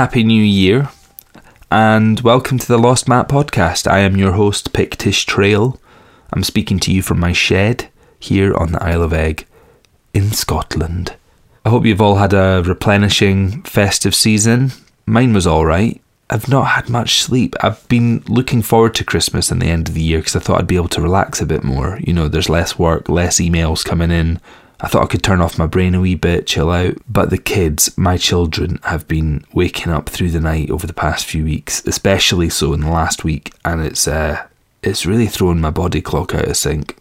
Happy New Year, and welcome to the Lost Map podcast. I am your host, Pictish Trail. I'm speaking to you from my shed here on the Isle of Eigg in Scotland. I hope you've all had a replenishing festive season. Mine was alright. I've not had much sleep. I've been looking forward to Christmas and the end of the year because I thought I'd be able to relax a bit more. You know, there's less work, less emails coming in. I thought I could turn off my brain a wee bit, chill out. But the kids, my children, have been waking up through the night over the past few weeks, especially so in the last week, and it's uh, it's really thrown my body clock out of sync.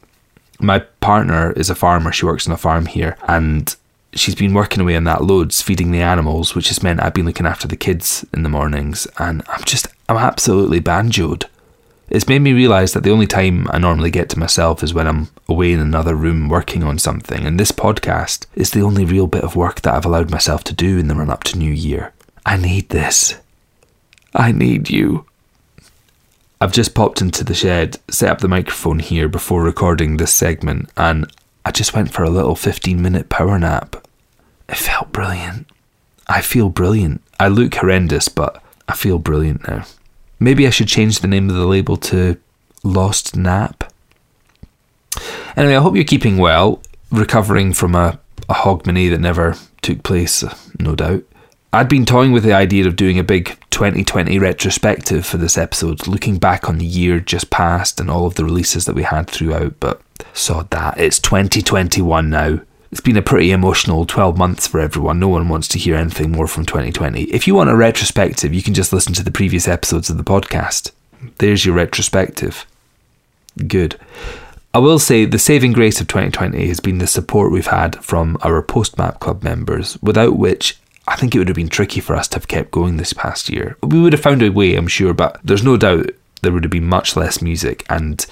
My partner is a farmer. She works on a farm here, and she's been working away on that loads, feeding the animals, which has meant I've been looking after the kids in the mornings, and I'm just, I'm absolutely banjoed. It's made me realise that the only time I normally get to myself is when I'm away in another room working on something, and this podcast is the only real bit of work that I've allowed myself to do in the run up to New Year. I need this. I need you. I've just popped into the shed, set up the microphone here before recording this segment, and I just went for a little 15 minute power nap. It felt brilliant. I feel brilliant. I look horrendous, but I feel brilliant now. Maybe I should change the name of the label to Lost Nap. Anyway, I hope you're keeping well, recovering from a, a hogmanay that never took place, uh, no doubt. I'd been toying with the idea of doing a big 2020 retrospective for this episode, looking back on the year just past and all of the releases that we had throughout, but sod that. It's 2021 now. It's been a pretty emotional 12 months for everyone. No one wants to hear anything more from 2020. If you want a retrospective, you can just listen to the previous episodes of the podcast. There's your retrospective. Good. I will say the saving grace of 2020 has been the support we've had from our Postmap Club members, without which I think it would have been tricky for us to have kept going this past year. We would have found a way, I'm sure, but there's no doubt there would have been much less music, and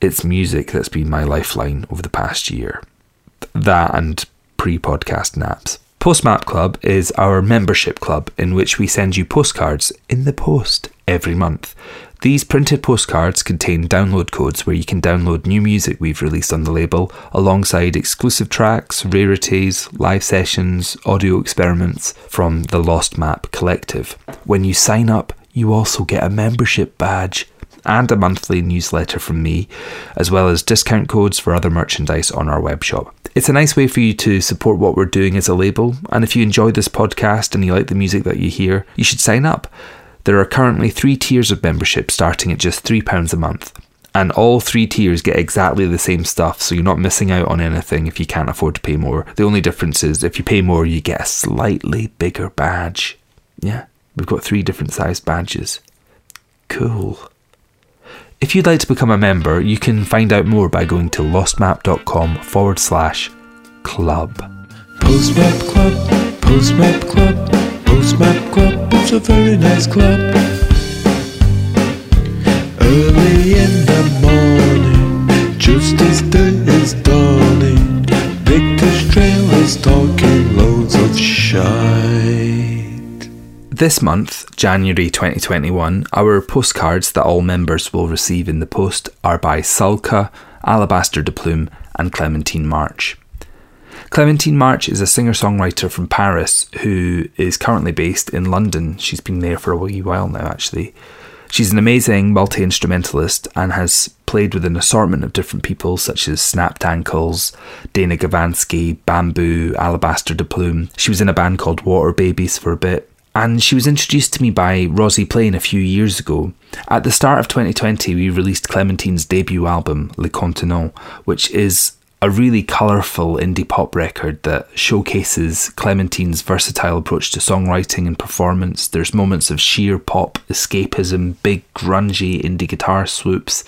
it's music that's been my lifeline over the past year. That and pre podcast naps. Postmap Club is our membership club in which we send you postcards in the post every month. These printed postcards contain download codes where you can download new music we've released on the label, alongside exclusive tracks, rarities, live sessions, audio experiments from the Lost Map Collective. When you sign up, you also get a membership badge and a monthly newsletter from me, as well as discount codes for other merchandise on our web shop. It's a nice way for you to support what we're doing as a label, and if you enjoy this podcast and you like the music that you hear, you should sign up. There are currently three tiers of membership starting at just £3 a month. And all three tiers get exactly the same stuff, so you're not missing out on anything if you can't afford to pay more. The only difference is if you pay more, you get a slightly bigger badge. Yeah, we've got three different sized badges. Cool. If you'd like to become a member, you can find out more by going to lostmap.com forward slash club. Postmap Club, Postmap Club, Postmap Club, it's a very nice club. Early in the morning, just as day is dawning, Pictish Trail is talking loads of shite. This month, January 2021, our postcards that all members will receive in the post are by Sulka, Alabaster de Plume, and Clementine March. Clementine March is a singer songwriter from Paris who is currently based in London. She's been there for a wee while now, actually. She's an amazing multi instrumentalist and has played with an assortment of different people such as Snapped Ankles, Dana Gavanski, Bamboo, Alabaster de Plume. She was in a band called Water Babies for a bit. And she was introduced to me by Rozi Plain a few years ago. At the start of 2020, we released Clementine's debut album, Le Continent, which is a really colourful indie pop record that showcases Clementine's versatile approach to songwriting and performance. There's moments of sheer pop escapism, big grungy indie guitar swoops,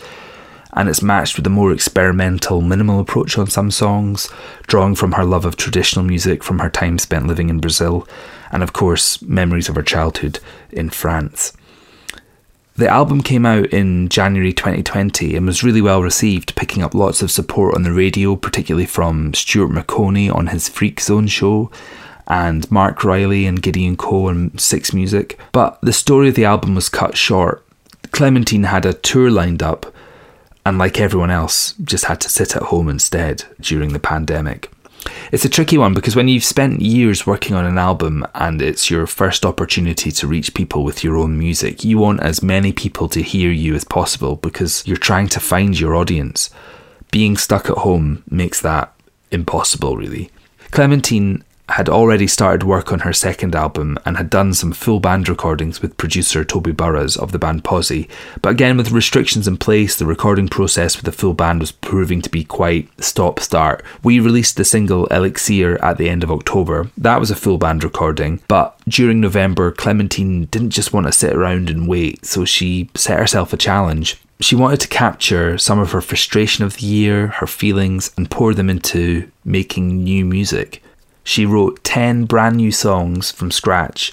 and it's matched with a more experimental, minimal approach on some songs, drawing from her love of traditional music from her time spent living in Brazil, and of course, memories of her childhood in France. The album came out in January 2020 and was really well received, picking up lots of support on the radio, particularly from Stuart Maconie on his Freak Zone show and Mark Riley and Gideon Coe on Six Music. But the story of the album was cut short. Clementine had a tour lined up and, like everyone else, just had to sit at home instead during the pandemic. It's a tricky one because when you've spent years working on an album and it's your first opportunity to reach people with your own music, you want as many people to hear you as possible because you're trying to find your audience. Being stuck at home makes that impossible, really. Clementine had already started work on her second album and had done some full band recordings with producer Toby Burroughs of the band Pozi. But again, with restrictions in place, the recording process with the full band was proving to be quite stop start. We released the single Elixir at the end of October. That was a full band recording, but during November, Clementine didn't just want to sit around and wait, so she set herself a challenge. She wanted to capture some of her frustration of the year, her feelings, and pour them into making new music. She wrote 10 brand new songs from scratch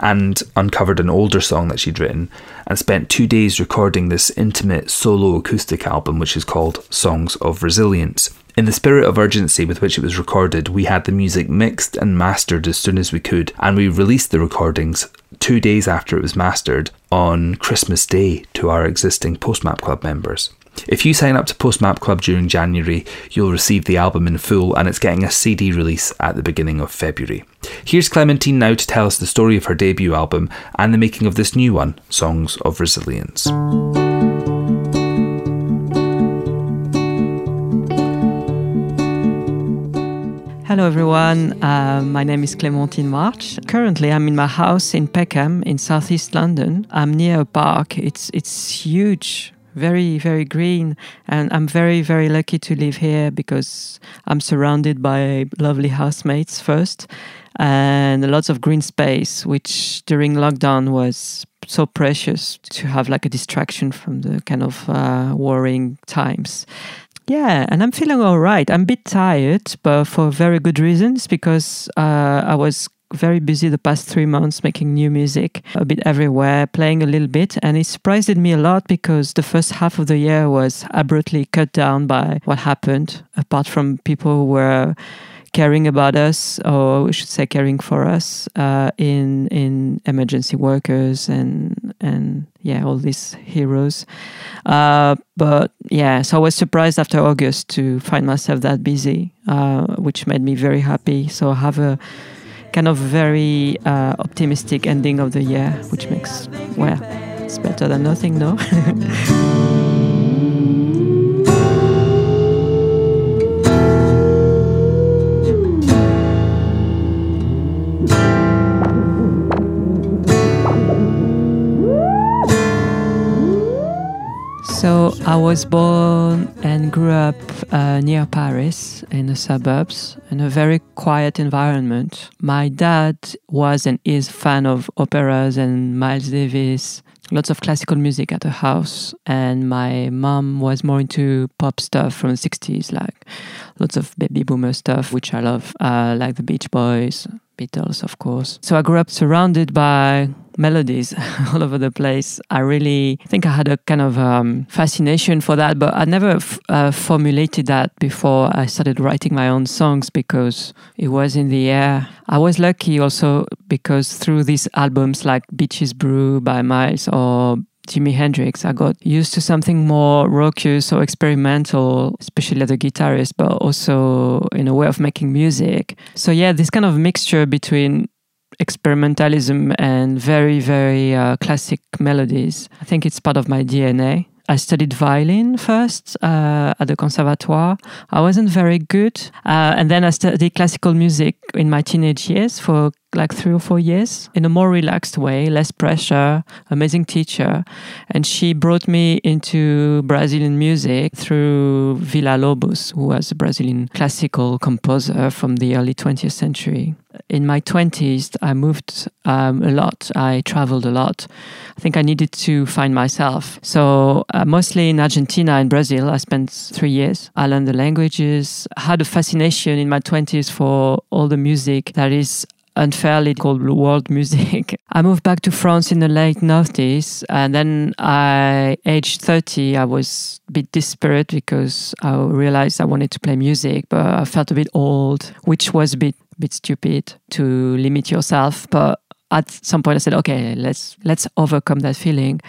and uncovered an older song that she'd written and spent two days recording this intimate solo acoustic album, which is called Songs of Resilience. In the spirit of urgency with which it was recorded, we had the music mixed and mastered as soon as we could, and we released the recordings two days after it was mastered on Christmas Day to our existing Postmap Club members. If you sign up to Postmap Club during January, you'll receive the album in full and it's getting a CD release at the beginning of February. Here's Clementine now to tell us the story of her debut album and the making of this new one, Songs of Resilience. Hello everyone, uh, my name is Clementine March. Currently I'm in my house in Peckham in southeast London. I'm near a park. It's it's huge, very very green and i'm very very lucky to live here because i'm surrounded by lovely housemates first and lots of green space which during lockdown was so precious to have like a distraction from the kind of uh, worrying times yeah, and I'm feeling all right. I'm a bit tired, but for very good reasons because uh, I was very busy the past three months making new music a bit everywhere, playing a little bit. And it surprised me a lot because the first half of the year was abruptly cut down by what happened, apart from people who were caring about us, or we should say caring for us, uh, in in emergency workers and and yeah, all these heroes. Uh, but yeah, so I was surprised after August to find myself that busy, uh, which made me very happy. So I have a kind of very uh, optimistic ending of the year, which makes, well, it's better than nothing, no? I was born and grew up uh, near Paris in the suburbs in a very quiet environment. My dad was and is fan of operas and Miles Davis, lots of classical music at the house. And my mom was more into pop stuff from the 60s, like lots of baby boomer stuff, which I love, uh, like the Beach Boys, Beatles, of course. So I grew up surrounded by melodies all over the place. I really think I had a kind of um, fascination for that, but I never f- uh, formulated that before I started writing my own songs because it was in the air. I was lucky also because through these albums like Bitches Brew by Miles or Jimi Hendrix, I got used to something more raucous or experimental, especially as a guitarist, but also in a way of making music. So, yeah, this kind of mixture between experimentalism and very, very uh, classic melodies. I think it's part of my DNA. I studied violin first uh, at the conservatoire. I wasn't very good. Uh, and then I studied classical music in my teenage years for like three or four years in a more relaxed way, less pressure, amazing teacher. And she brought me into Brazilian music through Villa Lobos, who was a Brazilian classical composer from the early 20th century. In my 20s, I moved um, a lot. I traveled a lot. I think I needed to find myself. So, uh, mostly in Argentina and Brazil, I spent three years. I learned the languages. I had a fascination in my 20s for all the music that is unfairly called world music. I moved back to France in the late 90s and then I aged 30 I was a bit desperate because I realized I wanted to play music but I felt a bit old which was a bit bit stupid to limit yourself but at some point I said, okay, let's let's overcome that feeling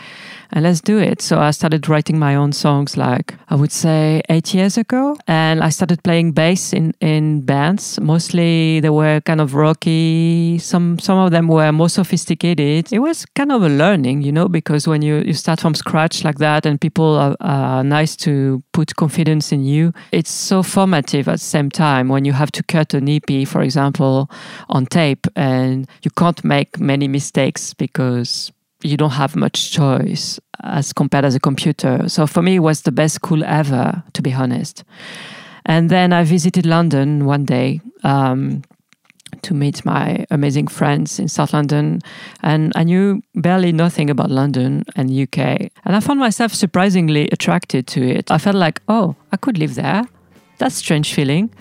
and let's do it. So I started writing my own songs like I would say eight years ago. And I started playing bass in, in bands. Mostly they were kind of rocky. Some some of them were more sophisticated. It was kind of a learning, you know, because when you, you start from scratch like that and people are, are nice to put confidence in you, it's so formative at the same time when you have to cut an EP, for example, on tape and you can't make many mistakes because you don't have much choice as compared as a computer. So for me, it was the best school ever, to be honest. And then I visited London one day um, to meet my amazing friends in South London, and I knew barely nothing about London and UK. And I found myself surprisingly attracted to it. I felt like, oh, I could live there. That's strange feeling.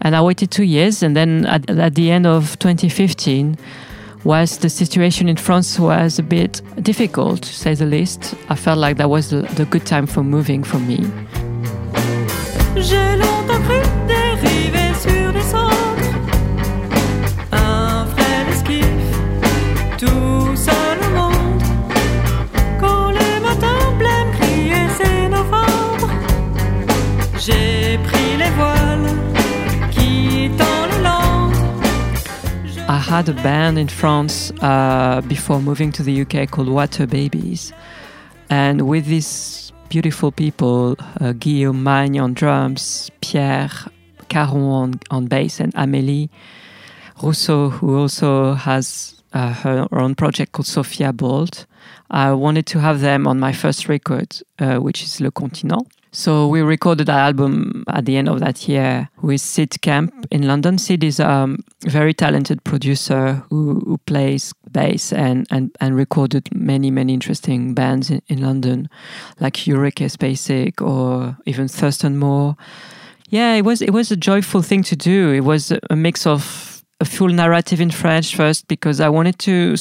And I waited two years, and then at, at the end of 2015 whilst the situation in France was a bit difficult, to say the least, I felt like that was the, good time for moving for me. J'ai had a band in France uh, before moving to the UK called Water Babies. And with these beautiful people, uh, Guillaume Magne on drums, Pierre Caron on, on bass, and Amélie Rousseau, who also has uh, her own project called Sophia Bolt. I wanted to have them on my first record, uh, which is Le Continent. So we recorded our album at the end of that year with Sid Kemp in London. Sid is a very talented producer who, who plays bass and, and, and recorded many, many interesting bands in, in London, like Eureka Spacek or even Thurston Moore. Yeah, it was it was a joyful thing to do. It was a- a mix of a full narrative in French first because I wanted to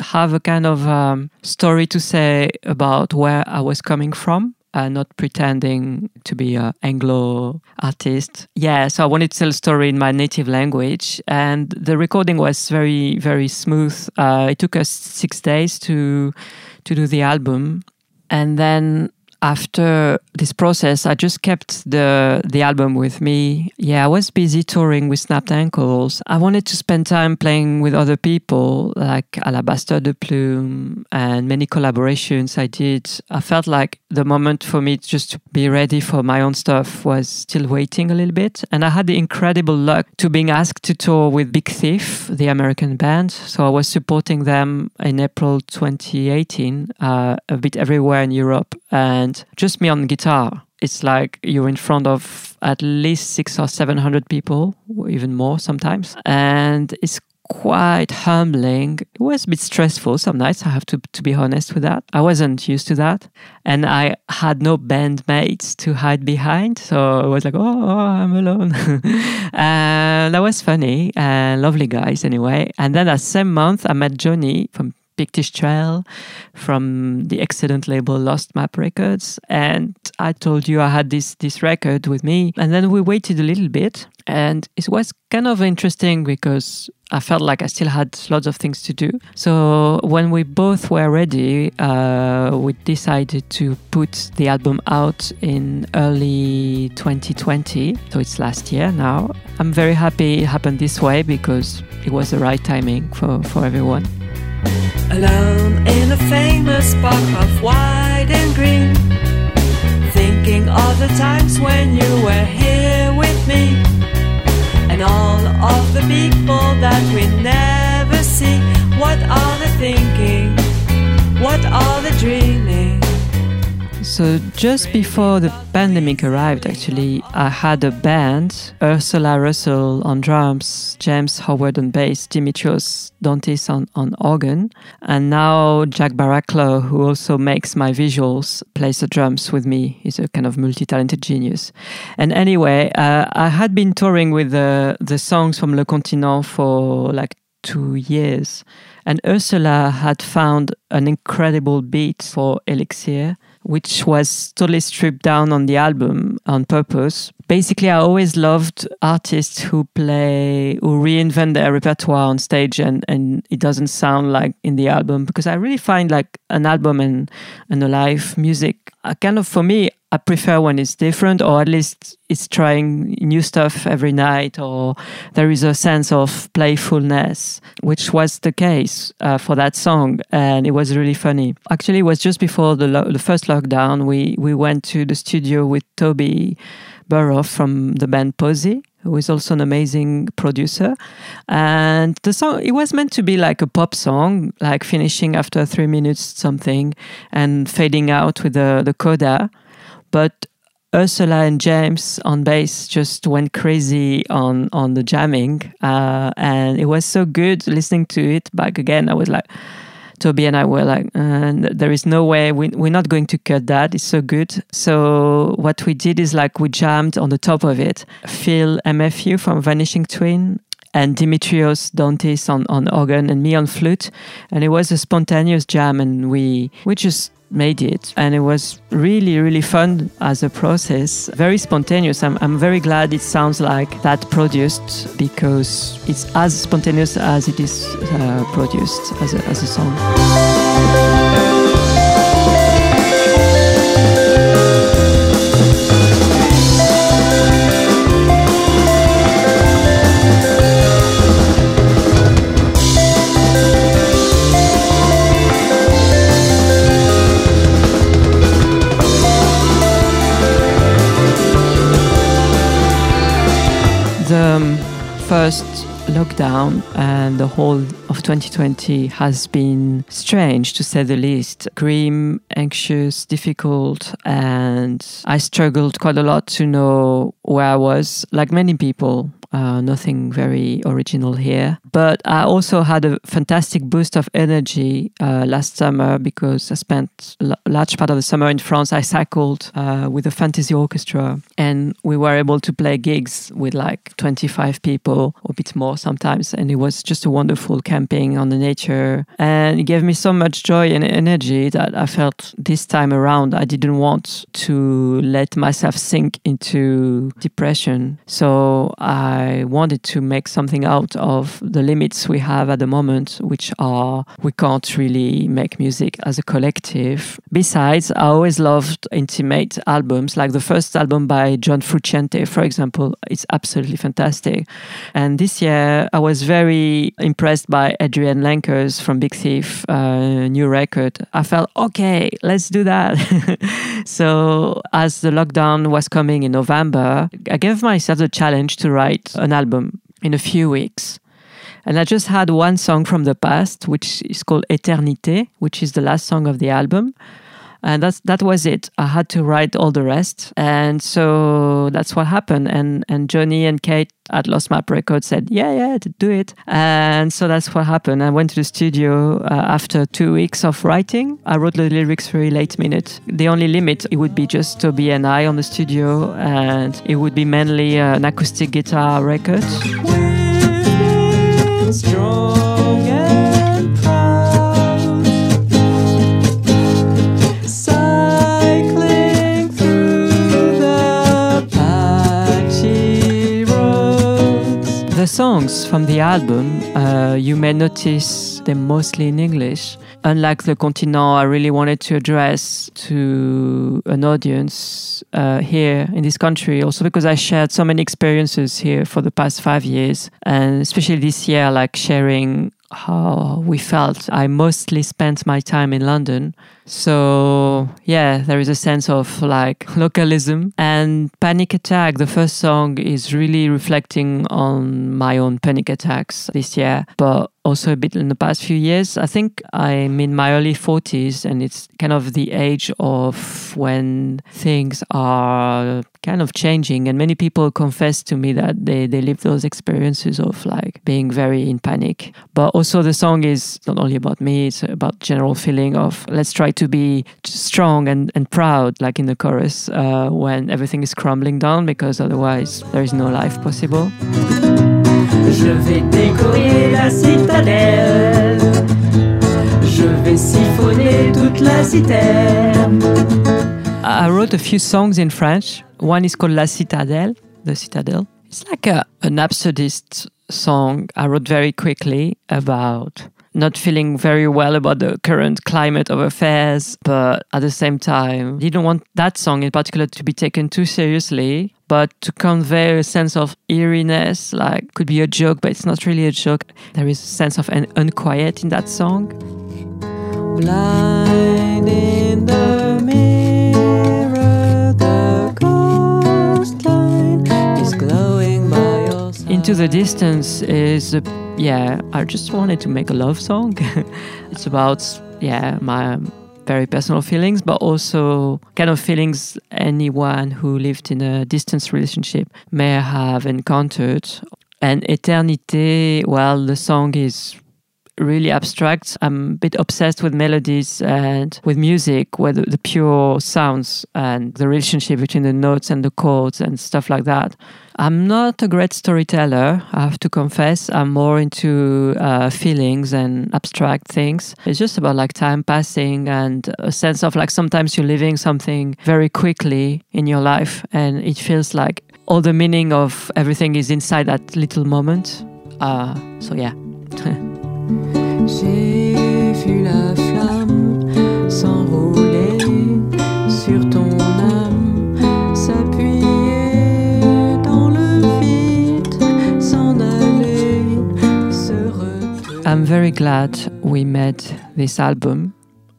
have a kind of um, story to say about where I was coming from. Uh, not pretending to be an Anglo artist. Yeah, so I wanted to tell a story in my native language, and the recording was very, very smooth. Uh, it took us six days to to do the album, and then after this process, I just kept the the album with me. Yeah, I was busy touring with Snapped Ankles. I wanted to spend time playing with other people, like Alabaster de Plume, and many collaborations I did. I felt like the moment for me just to be ready for my own stuff was still waiting a little bit. And I had the incredible luck to being asked to tour with Big Thief, the American band. So I was supporting them in April 2018, uh, a bit everywhere in Europe, and just me on guitar. It's like you're in front of at least six or seven hundred people, or even more sometimes, and it's quite humbling. It was a bit stressful some nights. I have to to be honest with that. I wasn't used to that, and I had no bandmates to hide behind, so it was like, oh, oh I'm alone. and that was funny and lovely guys anyway. And then that same month, I met Johnny from Pictish Trail from the excellent label Lost Map Records. And I told you I had this this record with me. And then we waited a little bit and it was kind of interesting because I felt like I still had lots of things to do. So when we both were ready, uh, we decided to put the album out in early 2020. So it's last year now. I'm very happy it happened this way because it was the right timing for, for everyone. Alone in a famous park of white and green. Thinking of the times when you were here with me. And all of the people that we never see. What are they thinking? What are they dreaming? So just before the pandemic arrived, actually, I had a band: Ursula Russell on drums, James Howard on bass, Dimitrios Dantis on, on organ, and now Jack Barraclough, who also makes my visuals, plays the drums with me. He's a kind of multi-talented genius. And anyway, uh, I had been touring with the the songs from Le Continent for like two years, and Ursula had found an incredible beat for Elixir which was totally stripped down on the album on purpose. Basically, I always loved artists who play, who reinvent their repertoire on stage and, and it doesn't sound like in the album because I really find like an album and, and a live music, uh, kind of for me, I prefer when it's different, or at least it's trying new stuff every night, or there is a sense of playfulness, which was the case uh, for that song, and it was really funny. Actually, it was just before the lo- the first lockdown. We we went to the studio with Toby Burrow from the band Pozi, who is also an amazing producer. And the song, it was meant to be like a pop song, like finishing after three minutes something and fading out with the, the coda. But Ursula and James on bass just went crazy on on the jamming, uh, and it was so good listening to it back again. I was like, Toby and I were like, uh, there is no way we, we're not going to cut that. It's so good. So what we did is like we jammed on the top of it. Phil MFU from Vanishing Twin and Dimitrios Dantis on, on organ and me on flute. And it was a spontaneous jam and we, we just made it. And it was really really fun as a process. Very spontaneous. I'm, I'm very glad it sounds like that produced because it's as spontaneous as it is uh, produced as a, as a song lockdown and the whole of 2020 has been strange to say the least. Grim, anxious, difficult, and I struggled quite a lot to know where I was, like many people. Uh, nothing very original here. But I also had a fantastic boost of energy uh, last summer because I spent a large part of the summer in France. I cycled uh, with a fantasy orchestra and we were able to play gigs with like 25 people or a bit more sometimes. And it was just a wonderful camping on the nature. And it gave me so much joy and energy that I felt this time around I didn't want to let myself sink into depression. So I I wanted to make something out of the limits we have at the moment, which are we can't really make music as a collective. Besides, I always loved intimate albums, like the first album by John Frusciante, for example. It's absolutely fantastic. And this year, I was very impressed by Adrianne Lenker's from Big Thief uh, new record. I felt, okay, let's do that. so, as the lockdown was coming in November, I gave myself the challenge to write an album in a few weeks. And I just had one song from the past, which is called Eternité, which is the last song of the album. And that's that was it. I had to write all the rest. And so that's what happened. And and Johnny and Kate at Lost Map Records said, Yeah, yeah, do it. And so that's what happened. I went to the studio uh, after two weeks of writing. I wrote the lyrics very late minute. The only limit, it would be just Toby and I on the studio, and it would be mainly an acoustic guitar record. strong songs from the album, uh, you may notice them mostly in English. Unlike the Continent, I really wanted to address to an audience uh, here in this country, also because I shared so many experiences here for the past five years, and especially this year, like sharing how we felt. I mostly spent my time in London. So, yeah, there is a sense of like localism. And Panic Attack, the first song, is really reflecting on my own panic attacks this year, but also a bit in the past few years. I think I'm in my early 40s and it's kind of the age of when things are kind of changing. And many people confess to me that they, they live those experiences of like being very in panic. But also, the song is not only about me, it's about general feeling of let's try to be strong and, and proud, like in the chorus, uh, when everything is crumbling down, because otherwise there is no life possible. Je vais découvrir la citadelle. Je vais siphonner toute la citerne. I wrote a few songs in French. One is called La Citadelle, the Citadel. It's like a, an absurdist song I wrote very quickly about not feeling very well about the current climate of affairs, but at the same time, didn't want that song in particular to be taken too seriously, but to convey a sense of eeriness, like could be a joke, but it's not really a joke. There is a sense of an unquiet in that song. Blind in the mirror, the Into the Distance is, yeah, I just wanted to make a love song. it's about, yeah, my very personal feelings, but also kind of feelings anyone who lived in a distance relationship may have encountered. And Eternité, well, the song is really abstract. I'm a bit obsessed with melodies and with music, the, the pure sounds and the relationship between the notes and the chords and stuff like that. I'm not a great storyteller, I have to confess. I'm more into uh, feelings and abstract things. It's just about like time passing and a sense of like sometimes you're living something very quickly in your life and it feels like all the meaning of everything is inside that little moment. Uh, so yeah. J'ai s'enrouler sur ton âme, s'appuyer dans le vide, s'en aller. I'm very glad we made this album.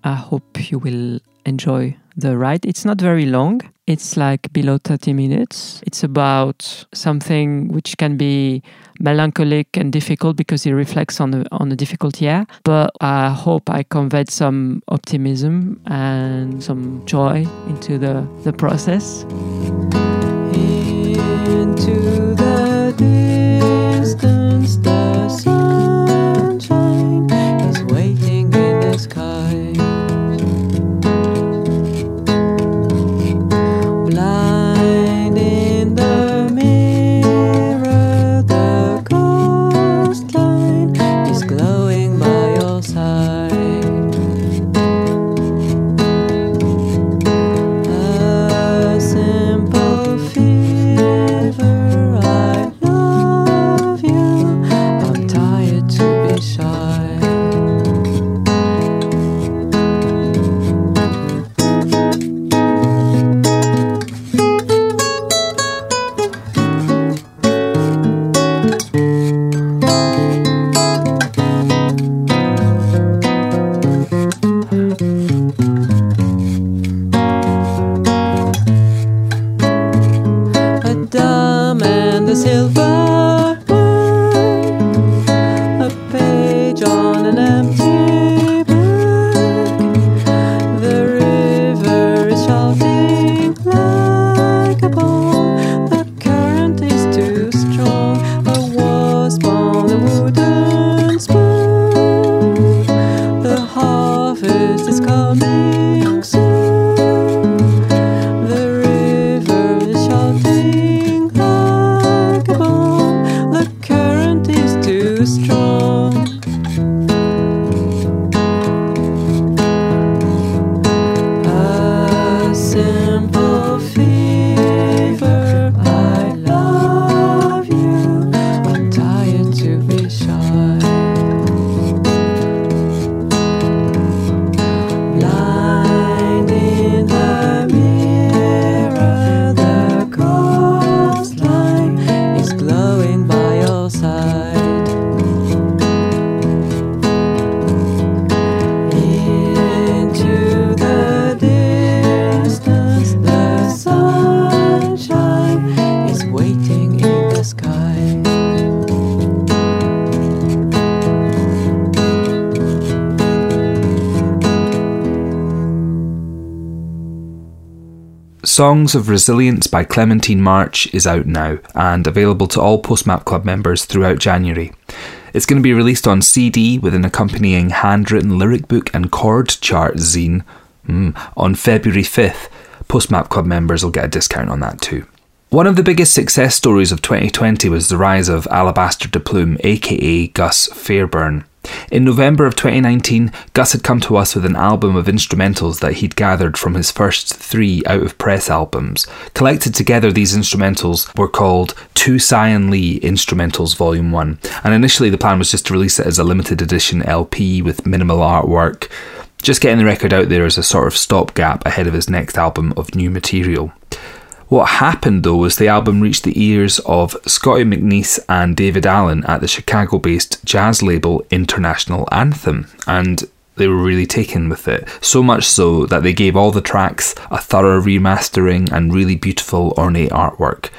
I hope you will enjoy the ride. It's not very long. It's like below 30 minutes. It's about something which can be melancholic and difficult because it reflects on a, on a difficult year. But I hope I conveyed some optimism and some joy into the, the process. Into Songs of Resilience by Clementine March is out now and available to all Postmap Club members throughout January. It's going to be released on CD with an accompanying handwritten lyric book and chord chart zine mm, on February 5th. Postmap Club members will get a discount on that too. One of the biggest success stories of 2020 was the rise of Alabaster de Plume, aka Gus Fairbairn. In November of 2019, Gus had come to us with an album of instrumentals that he'd gathered from his first three out of press albums. Collected together, these instrumentals were called To Cy & Lee Instrumentals Volume 1, and initially the plan was just to release it as a limited edition LP with minimal artwork, just getting the record out there as a sort of stopgap ahead of his next album of new material. What happened though was the album reached the ears of Scottie McNiece and David Allen at the Chicago based jazz label International Anthem, and they were really taken with it. So much so that they gave all the tracks a thorough remastering and really beautiful ornate artwork.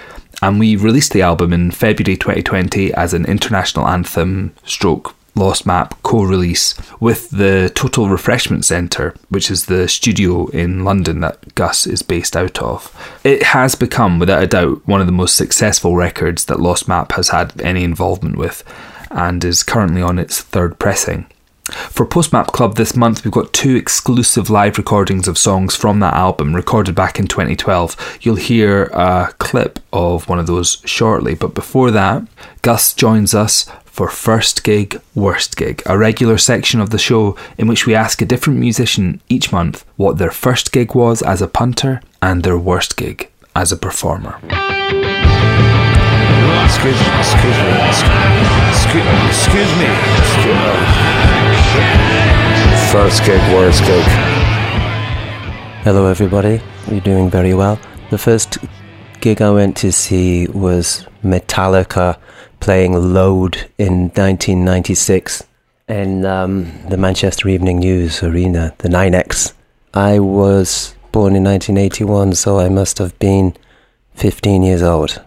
And we released the album in February 2020 as an International Anthem stroke Lost Map co release with the Total Refreshment Centre, which is the studio in London that Gus is based out of. It has become, without a doubt, one of the most successful records that Lost Map has had any involvement with and is currently on its third pressing. For Postmap Club this month, we've got two exclusive live recordings of songs from that album recorded back in 2012. You'll hear a clip of one of those shortly, but before that, Gus joins us for First Gig, Worst Gig, a regular section of the show in which we ask a different musician each month what their first gig was as a punter and their worst gig as a performer. Excuse, excuse me. Excuse, excuse me. Excuse me. First gig, worst gig. Hello, everybody. You're doing very well. The first gig I went to see was Metallica playing Load in 1996 in um, the Manchester Evening News Arena, the NYNEX. I was born in 1981, so I must have been 15 years old.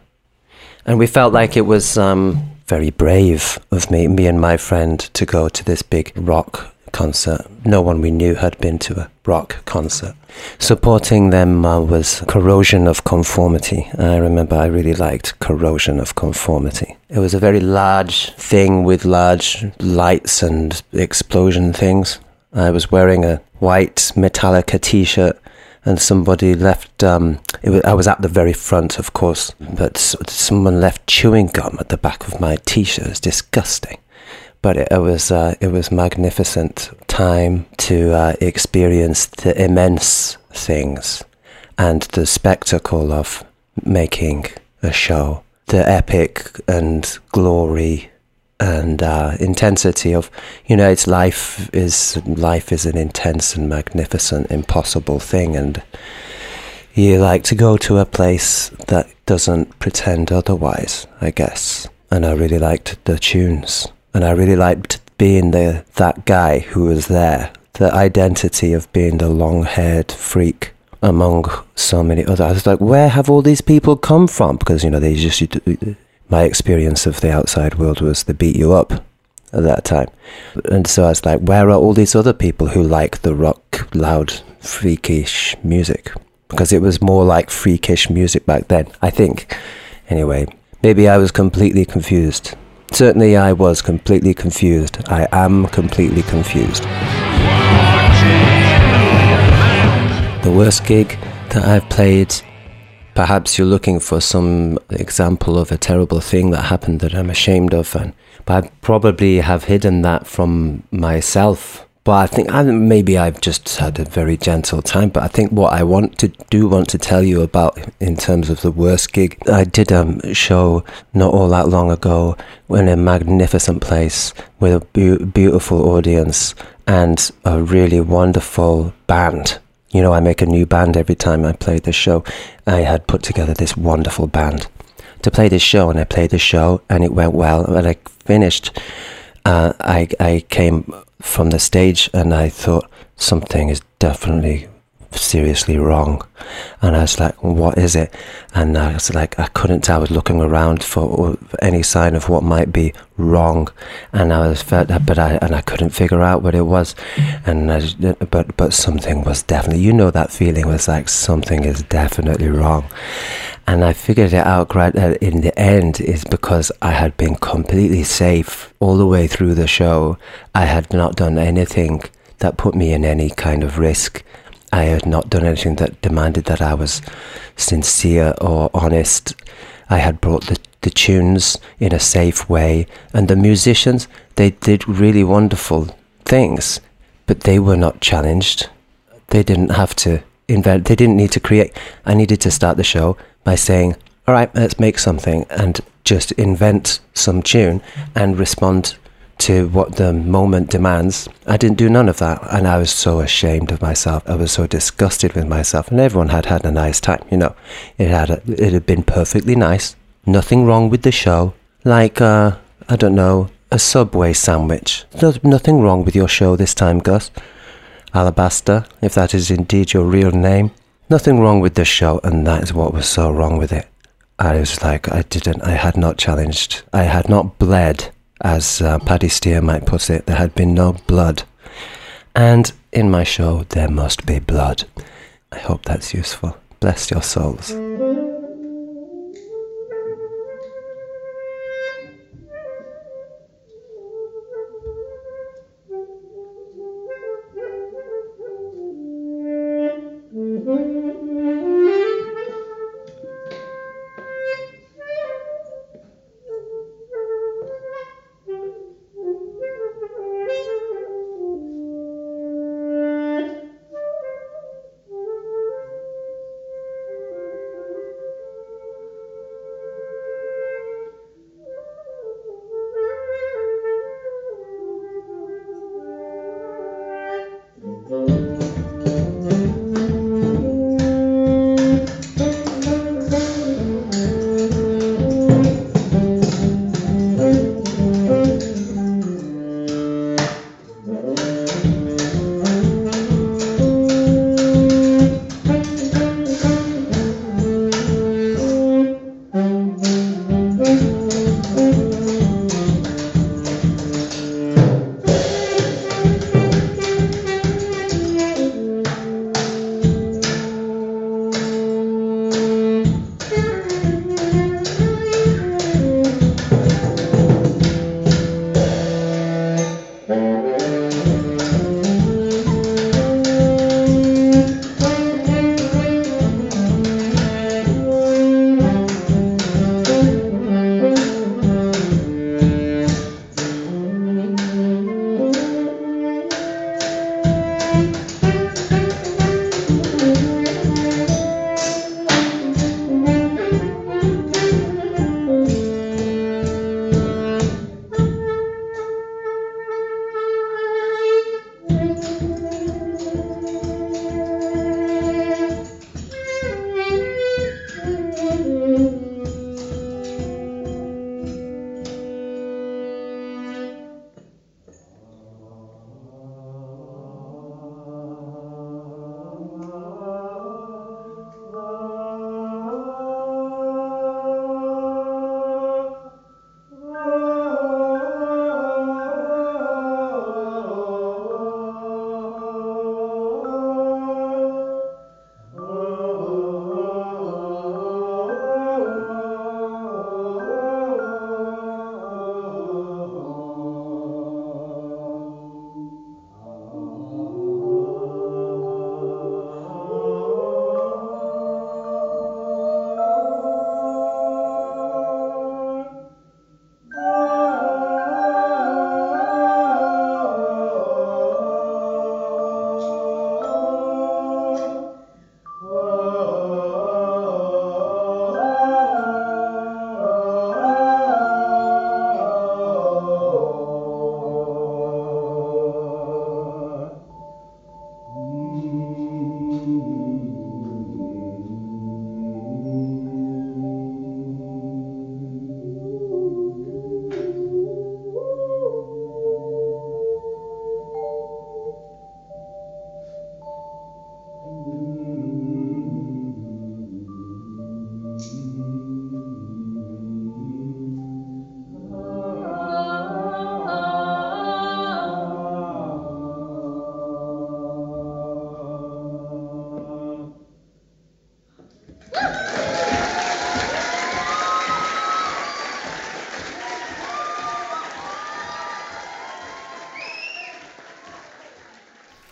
And we felt like it was um, very brave of me, me and my friend, to go to this big rock concert. No one we knew had been to a rock concert. Supporting them uh, was Corrosion of Conformity. I remember I really liked Corrosion of Conformity. It was a very large thing with large lights and explosion things. I was wearing a white Metallica t shirt and somebody left. Um, was, I was at the very front, of course, but someone left chewing gum at the back of my t-shirt. It's disgusting, but it, it was uh, it was magnificent time to uh, experience the immense things and the spectacle of making a show, the epic and glory and uh, intensity of you know it's life is life is an intense and magnificent impossible thing. And you like to go to a place that doesn't pretend otherwise i guess. And i really liked the tunes and i really liked being the that guy who was there the identity of being the long-haired freak among so many others i was like where have all these people come from because you know they just my experience of the outside world was they beat you up at that time. And so I was like, where are all these other people who like the rock, loud, freakish music? Because it was more like freakish music back then, I think. Anyway, maybe I was completely confused. Certainly I was completely confused. I am completely confused. The worst gig that I've played perhaps you're looking for some example of a terrible thing that happened that I'm ashamed of, and but I probably have hidden that from myself. But I think I, maybe I've just had a very gentle time. But I think what I want to do, want to tell you about in terms of the worst gig, I did a show not all that long ago in a magnificent place with a beau- beautiful audience and a really wonderful band you know, I make a new band every time I play the show. I had put together this wonderful band to play this show, and I played the show, and it went well. When I finished, uh, I I came from the stage, and I thought something is definitely seriously wrong, and I was like, "What is it?" And I was like, I couldn't tell. I was looking around for any sign of what might be wrong, and I was felt, that, but I and I couldn't figure out what it was, and I, but but something was definitely. You know that feeling was like something is definitely wrong, and I figured it out right uh, in the end is because I had been completely safe all the way through the show. I had not done anything that put me in any kind of risk. I had not done anything that demanded that I was sincere or honest. I had brought the, the tunes in a safe way. And the musicians, they did really wonderful things, but they were not challenged. They didn't have to invent, they didn't need to create. I needed to start the show by saying, all right, let's make something and just invent some tune and respond to what the moment demands. I didn't do none of that, and I was so ashamed of myself. I was so disgusted with myself, and everyone had had a nice time. You know, it had a, it had been perfectly nice. Nothing wrong with the show. Like uh, I don't know, a Subway sandwich. No, nothing wrong with your show this time, Gus. Alabaster, if that is indeed your real name. Nothing wrong with the show, and that is what was so wrong with it. I was like, I didn't, I had not challenged, I had not bled as uh, Paddy Steer might put it, there had been no blood. And in my show, there must be blood. I hope that's useful. Bless your souls.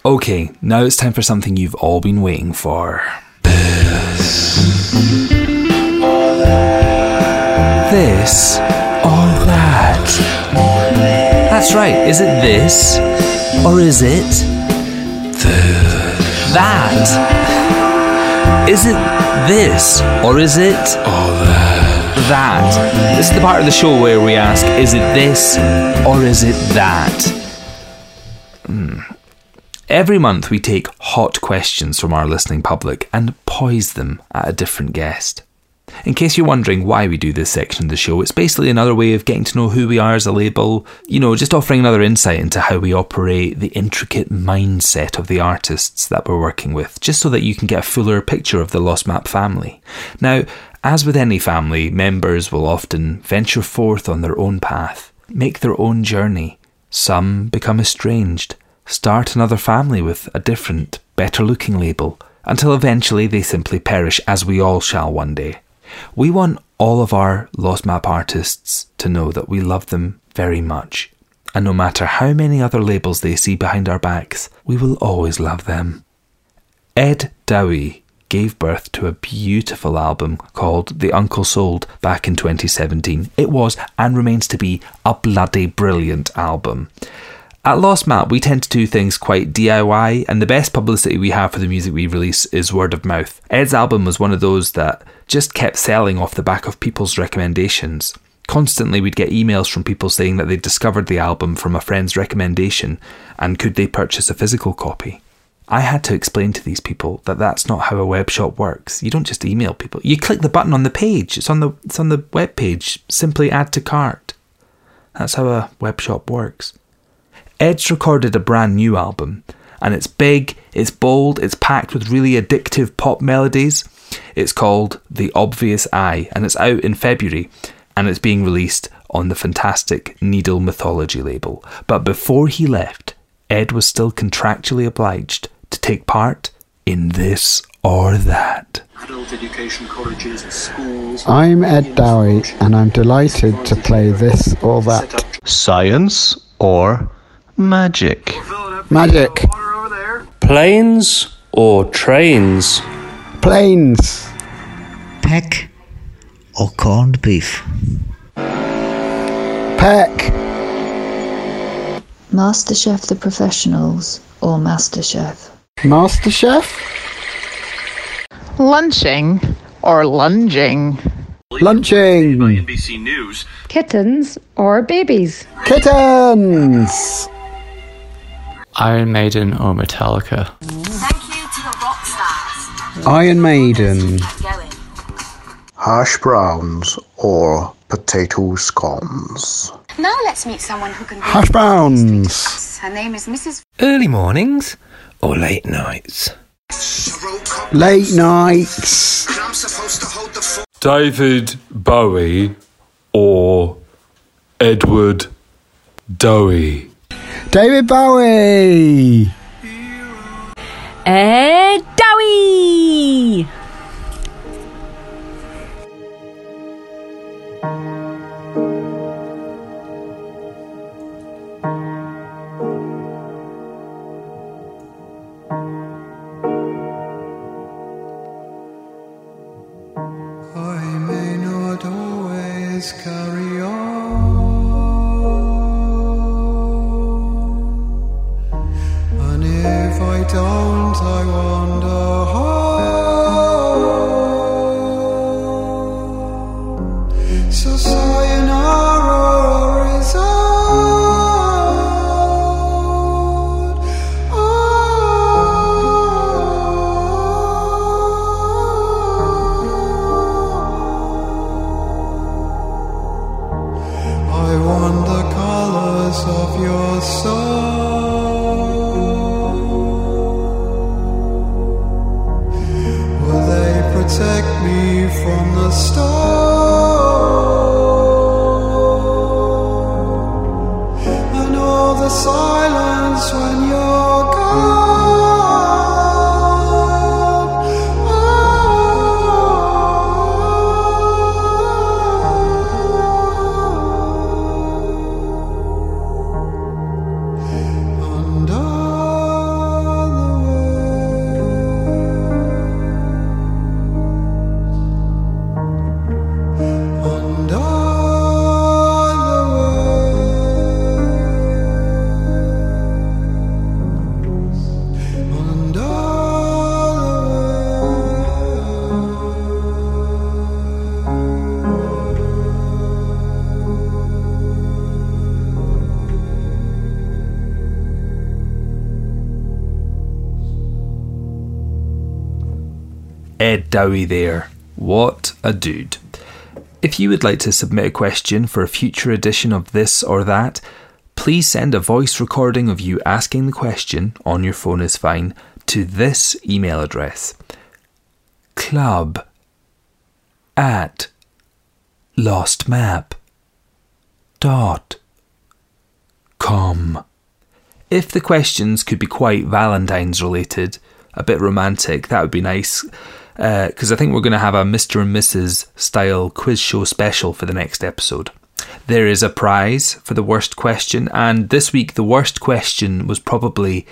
Okay, now it's time for something you've all been waiting for. Or that. this or that? That's right. Is it this or is it this. that? Is it this or is it that? that? This is the part of the show where we ask, is it this or is it that? Every month we take hot questions from our listening public and poise them at a different guest. In case you're wondering why we do this section of the show, it's basically another way of getting to know who we are as a label, you know, just offering another insight into how we operate, the intricate mindset of the artists that we're working with, just so that you can get a fuller picture of the Lost Map family. Now, as with any family, members will often venture forth on their own path, make their own journey. Some become estranged, start another family with a different, better looking label, until eventually they simply perish, as we all shall one day. We want all of our Lost Map artists to know that we love them very much. And no matter how many other labels they see behind our backs, we will always love them. Ed Dowie gave birth to a beautiful album called The Uncle Sold back in 2017. It was and remains to be a bloody brilliant album. At Lost Map, we tend to do things quite DIY, and the best publicity we have for the music we release is word of mouth. Ed's album was one of those that just kept selling off the back of people's recommendations. Constantly, we'd get emails from people saying that they'd discovered the album from a friend's recommendation and could they purchase a physical copy. I had to explain to these people that that's not how a web shop works. You don't just email people. You click the button on the page. It's on the it's on the web page. Simply add to cart. That's how a web shop works. Ed's recorded a brand new album, and it's big, it's bold, it's packed with really addictive pop melodies. It's called The Obvious I, and it's out in February, and it's being released on the fantastic Needle Mythology label. But before he left, Ed was still contractually obliged to take part in this or that. adult education colleges and schools. I'm Ed Dowie, and I'm delighted to play this or that. Science or magic? Magic. Planes or trains? Planes. Peck or corned beef? Peck. MasterChef The Professionals or MasterChef? MasterChef. Lunching or lunging? Lunching. NBC News. Kittens or babies? Kittens. Iron Maiden or Metallica? Iron Maiden. Hash browns or potato scones? Now let's meet someone who can. Hash browns. Her name is Mrs. Early mornings or late nights? Late nights. David Bowie or Edward Dowie? David Bowie. Ed Dowie! Ed Dowie there. What a dude. If you would like to submit a question for a future edition of this or that, please send a voice recording of you asking the question on your phone is fine to this email address club at lostmap dot com. If the questions could be quite Valentine's related, a bit romantic, that would be nice. Because uh, I think we're going to have a Mr. and Mrs. style quiz show special for the next episode. There is a prize for the worst question, and this week the worst question was probably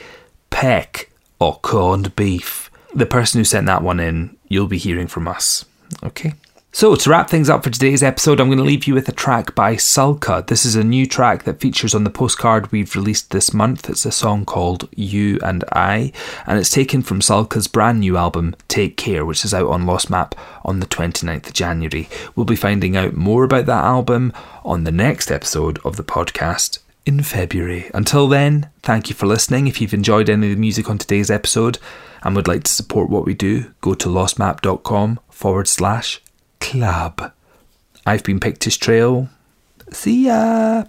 peck or corned beef. The person who sent that one in, you'll be hearing from us. Okay? So, to wrap things up for today's episode, I'm going to leave you with a track by Sulka. This is a new track that features on the postcard we've released this month. It's a song called You and I, and it's taken from Sulka's brand new album, Take Care, which is out on Lost Map on the 29th of January. We'll be finding out more about that album on the next episode of the podcast in February. Until then, thank you for listening. If you've enjoyed any of the music on today's episode and would like to support what we do, go to lostmap.com forward slash club. I've been Pictish Trail. See ya!